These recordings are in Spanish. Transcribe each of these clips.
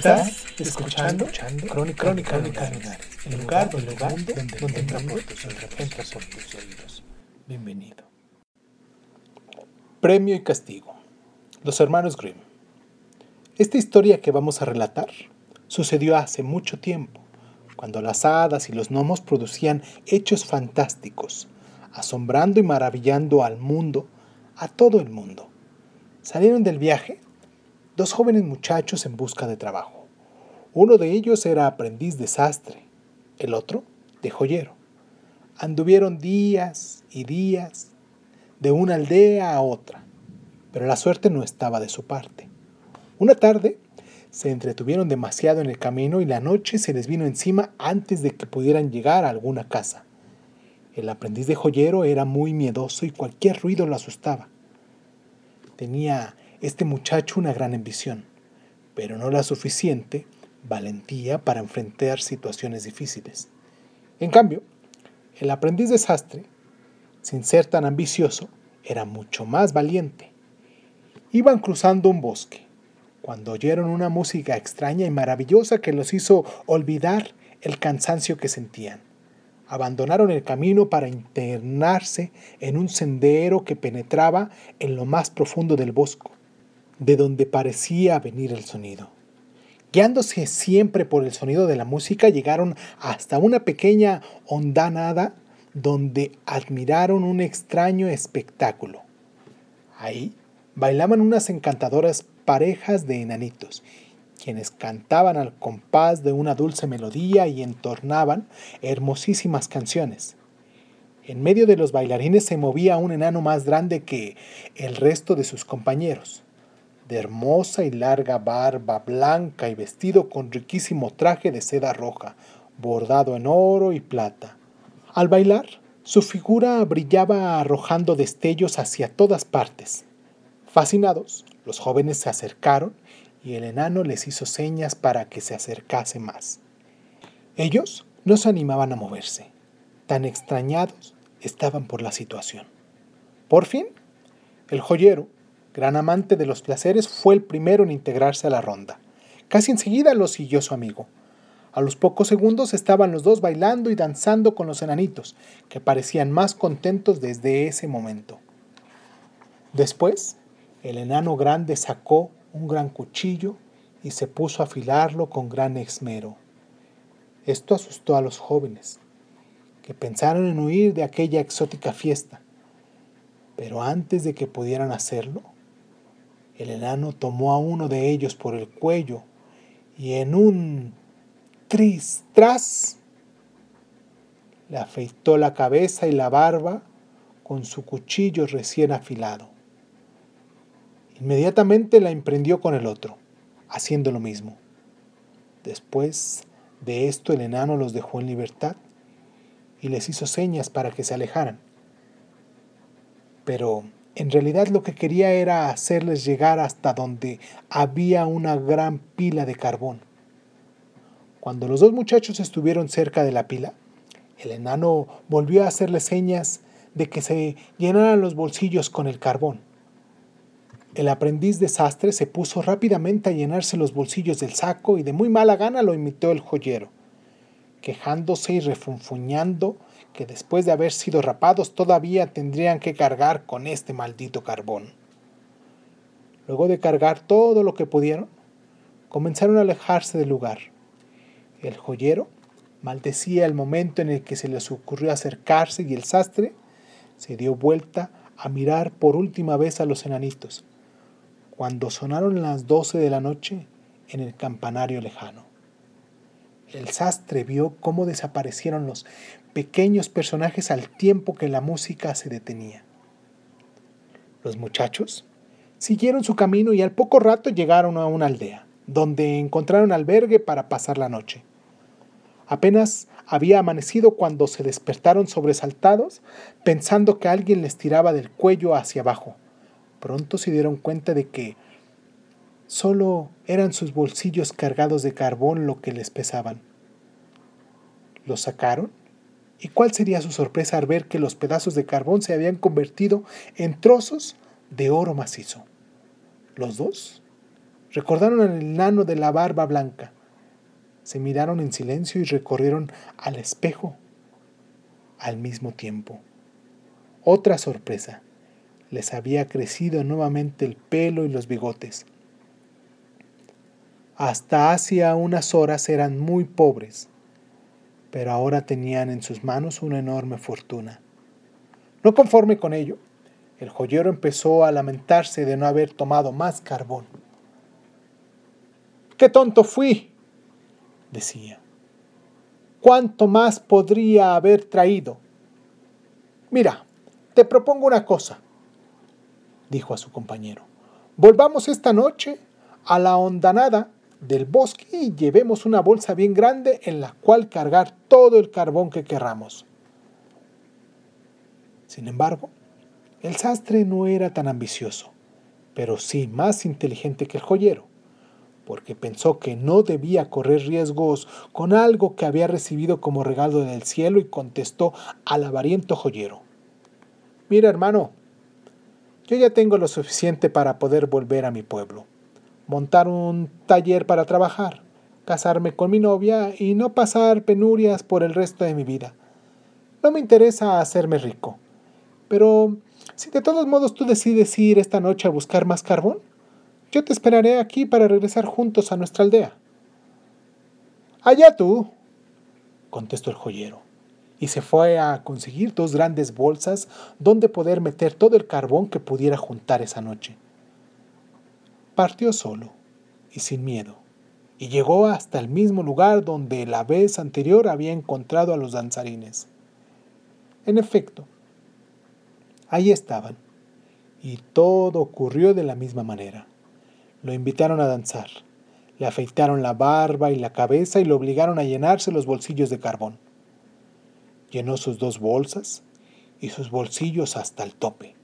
Estás escuchando, Crónica, Crónica, Crónica el lugar, el lugar donde, donde entra por tus entra por tus oídos. Bienvenido. Premio y castigo. Los hermanos Grimm. Esta historia que vamos a relatar sucedió hace mucho tiempo, cuando las hadas y los gnomos producían hechos fantásticos, asombrando y maravillando al mundo, a todo el mundo. Salieron del viaje dos jóvenes muchachos en busca de trabajo. Uno de ellos era aprendiz de sastre, el otro de joyero. Anduvieron días y días de una aldea a otra, pero la suerte no estaba de su parte. Una tarde se entretuvieron demasiado en el camino y la noche se les vino encima antes de que pudieran llegar a alguna casa. El aprendiz de joyero era muy miedoso y cualquier ruido lo asustaba. Tenía este muchacho una gran ambición, pero no la suficiente valentía para enfrentar situaciones difíciles. En cambio, el aprendiz de sastre, sin ser tan ambicioso, era mucho más valiente. Iban cruzando un bosque, cuando oyeron una música extraña y maravillosa que los hizo olvidar el cansancio que sentían. Abandonaron el camino para internarse en un sendero que penetraba en lo más profundo del bosque de donde parecía venir el sonido. Guiándose siempre por el sonido de la música, llegaron hasta una pequeña hondanada donde admiraron un extraño espectáculo. Ahí bailaban unas encantadoras parejas de enanitos, quienes cantaban al compás de una dulce melodía y entornaban hermosísimas canciones. En medio de los bailarines se movía un enano más grande que el resto de sus compañeros de hermosa y larga barba blanca y vestido con riquísimo traje de seda roja, bordado en oro y plata. Al bailar, su figura brillaba arrojando destellos hacia todas partes. Fascinados, los jóvenes se acercaron y el enano les hizo señas para que se acercase más. Ellos no se animaban a moverse, tan extrañados estaban por la situación. Por fin, el joyero, gran amante de los placeres, fue el primero en integrarse a la ronda. Casi enseguida lo siguió su amigo. A los pocos segundos estaban los dos bailando y danzando con los enanitos, que parecían más contentos desde ese momento. Después, el enano grande sacó un gran cuchillo y se puso a afilarlo con gran esmero. Esto asustó a los jóvenes, que pensaron en huir de aquella exótica fiesta. Pero antes de que pudieran hacerlo, el enano tomó a uno de ellos por el cuello y en un tris tras le afeitó la cabeza y la barba con su cuchillo recién afilado. Inmediatamente la emprendió con el otro, haciendo lo mismo. Después de esto el enano los dejó en libertad y les hizo señas para que se alejaran. Pero en realidad lo que quería era hacerles llegar hasta donde había una gran pila de carbón. Cuando los dos muchachos estuvieron cerca de la pila, el enano volvió a hacerles señas de que se llenaran los bolsillos con el carbón. El aprendiz de sastre se puso rápidamente a llenarse los bolsillos del saco y de muy mala gana lo imitó el joyero, quejándose y refunfuñando que después de haber sido rapados todavía tendrían que cargar con este maldito carbón. Luego de cargar todo lo que pudieron, comenzaron a alejarse del lugar. El joyero maldecía el momento en el que se les ocurrió acercarse y el sastre se dio vuelta a mirar por última vez a los enanitos, cuando sonaron las doce de la noche en el campanario lejano. El sastre vio cómo desaparecieron los pequeños personajes al tiempo que la música se detenía. Los muchachos siguieron su camino y al poco rato llegaron a una aldea, donde encontraron albergue para pasar la noche. Apenas había amanecido cuando se despertaron sobresaltados, pensando que alguien les tiraba del cuello hacia abajo. Pronto se dieron cuenta de que solo eran sus bolsillos cargados de carbón lo que les pesaban. Los sacaron ¿Y cuál sería su sorpresa al ver que los pedazos de carbón se habían convertido en trozos de oro macizo? Los dos recordaron al enano de la barba blanca. Se miraron en silencio y recorrieron al espejo al mismo tiempo. Otra sorpresa. Les había crecido nuevamente el pelo y los bigotes. Hasta hacía unas horas eran muy pobres pero ahora tenían en sus manos una enorme fortuna. No conforme con ello, el joyero empezó a lamentarse de no haber tomado más carbón. ¡Qué tonto fui! decía. ¿Cuánto más podría haber traído? Mira, te propongo una cosa, dijo a su compañero. Volvamos esta noche a la hondanada del bosque y llevemos una bolsa bien grande en la cual cargar todo el carbón que querramos. Sin embargo, el sastre no era tan ambicioso, pero sí más inteligente que el joyero, porque pensó que no debía correr riesgos con algo que había recibido como regalo del cielo y contestó al avariento joyero. Mira, hermano, yo ya tengo lo suficiente para poder volver a mi pueblo montar un taller para trabajar, casarme con mi novia y no pasar penurias por el resto de mi vida. No me interesa hacerme rico. Pero si de todos modos tú decides ir esta noche a buscar más carbón, yo te esperaré aquí para regresar juntos a nuestra aldea. Allá tú, contestó el joyero, y se fue a conseguir dos grandes bolsas donde poder meter todo el carbón que pudiera juntar esa noche. Partió solo y sin miedo, y llegó hasta el mismo lugar donde la vez anterior había encontrado a los danzarines. En efecto, ahí estaban, y todo ocurrió de la misma manera. Lo invitaron a danzar, le afeitaron la barba y la cabeza y lo obligaron a llenarse los bolsillos de carbón. Llenó sus dos bolsas y sus bolsillos hasta el tope.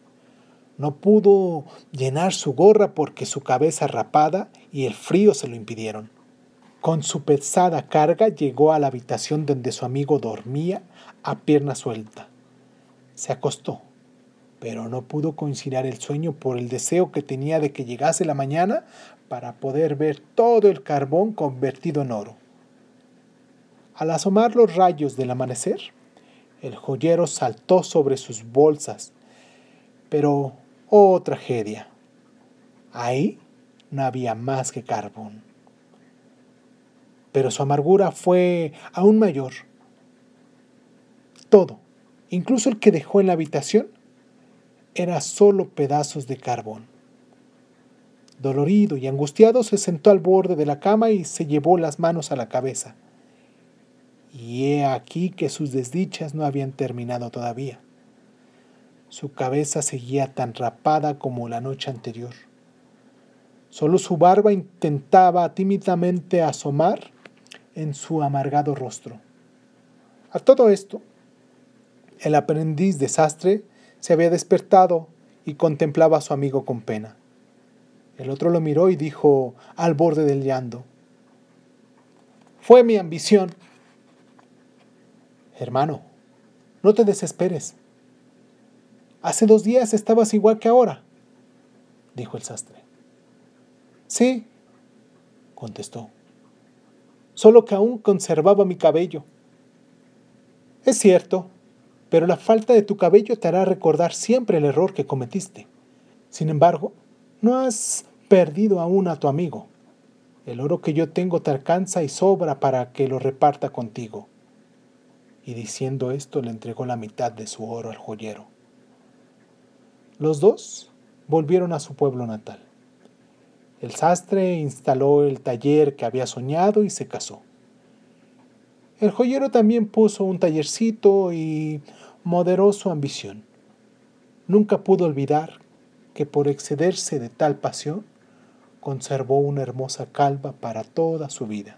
No pudo llenar su gorra porque su cabeza rapada y el frío se lo impidieron. Con su pesada carga llegó a la habitación donde su amigo dormía a pierna suelta. Se acostó, pero no pudo conciliar el sueño por el deseo que tenía de que llegase la mañana para poder ver todo el carbón convertido en oro. Al asomar los rayos del amanecer, el joyero saltó sobre sus bolsas, pero Oh, tragedia. Ahí no había más que carbón. Pero su amargura fue aún mayor. Todo, incluso el que dejó en la habitación, era solo pedazos de carbón. Dolorido y angustiado se sentó al borde de la cama y se llevó las manos a la cabeza. Y he aquí que sus desdichas no habían terminado todavía. Su cabeza seguía tan rapada como la noche anterior. Solo su barba intentaba tímidamente asomar en su amargado rostro. A todo esto, el aprendiz desastre se había despertado y contemplaba a su amigo con pena. El otro lo miró y dijo al borde del llanto, Fue mi ambición. Hermano, no te desesperes. Hace dos días estabas igual que ahora, dijo el sastre. Sí, contestó, solo que aún conservaba mi cabello. Es cierto, pero la falta de tu cabello te hará recordar siempre el error que cometiste. Sin embargo, no has perdido aún a tu amigo. El oro que yo tengo te alcanza y sobra para que lo reparta contigo. Y diciendo esto le entregó la mitad de su oro al joyero. Los dos volvieron a su pueblo natal. El sastre instaló el taller que había soñado y se casó. El joyero también puso un tallercito y moderó su ambición. Nunca pudo olvidar que por excederse de tal pasión, conservó una hermosa calva para toda su vida.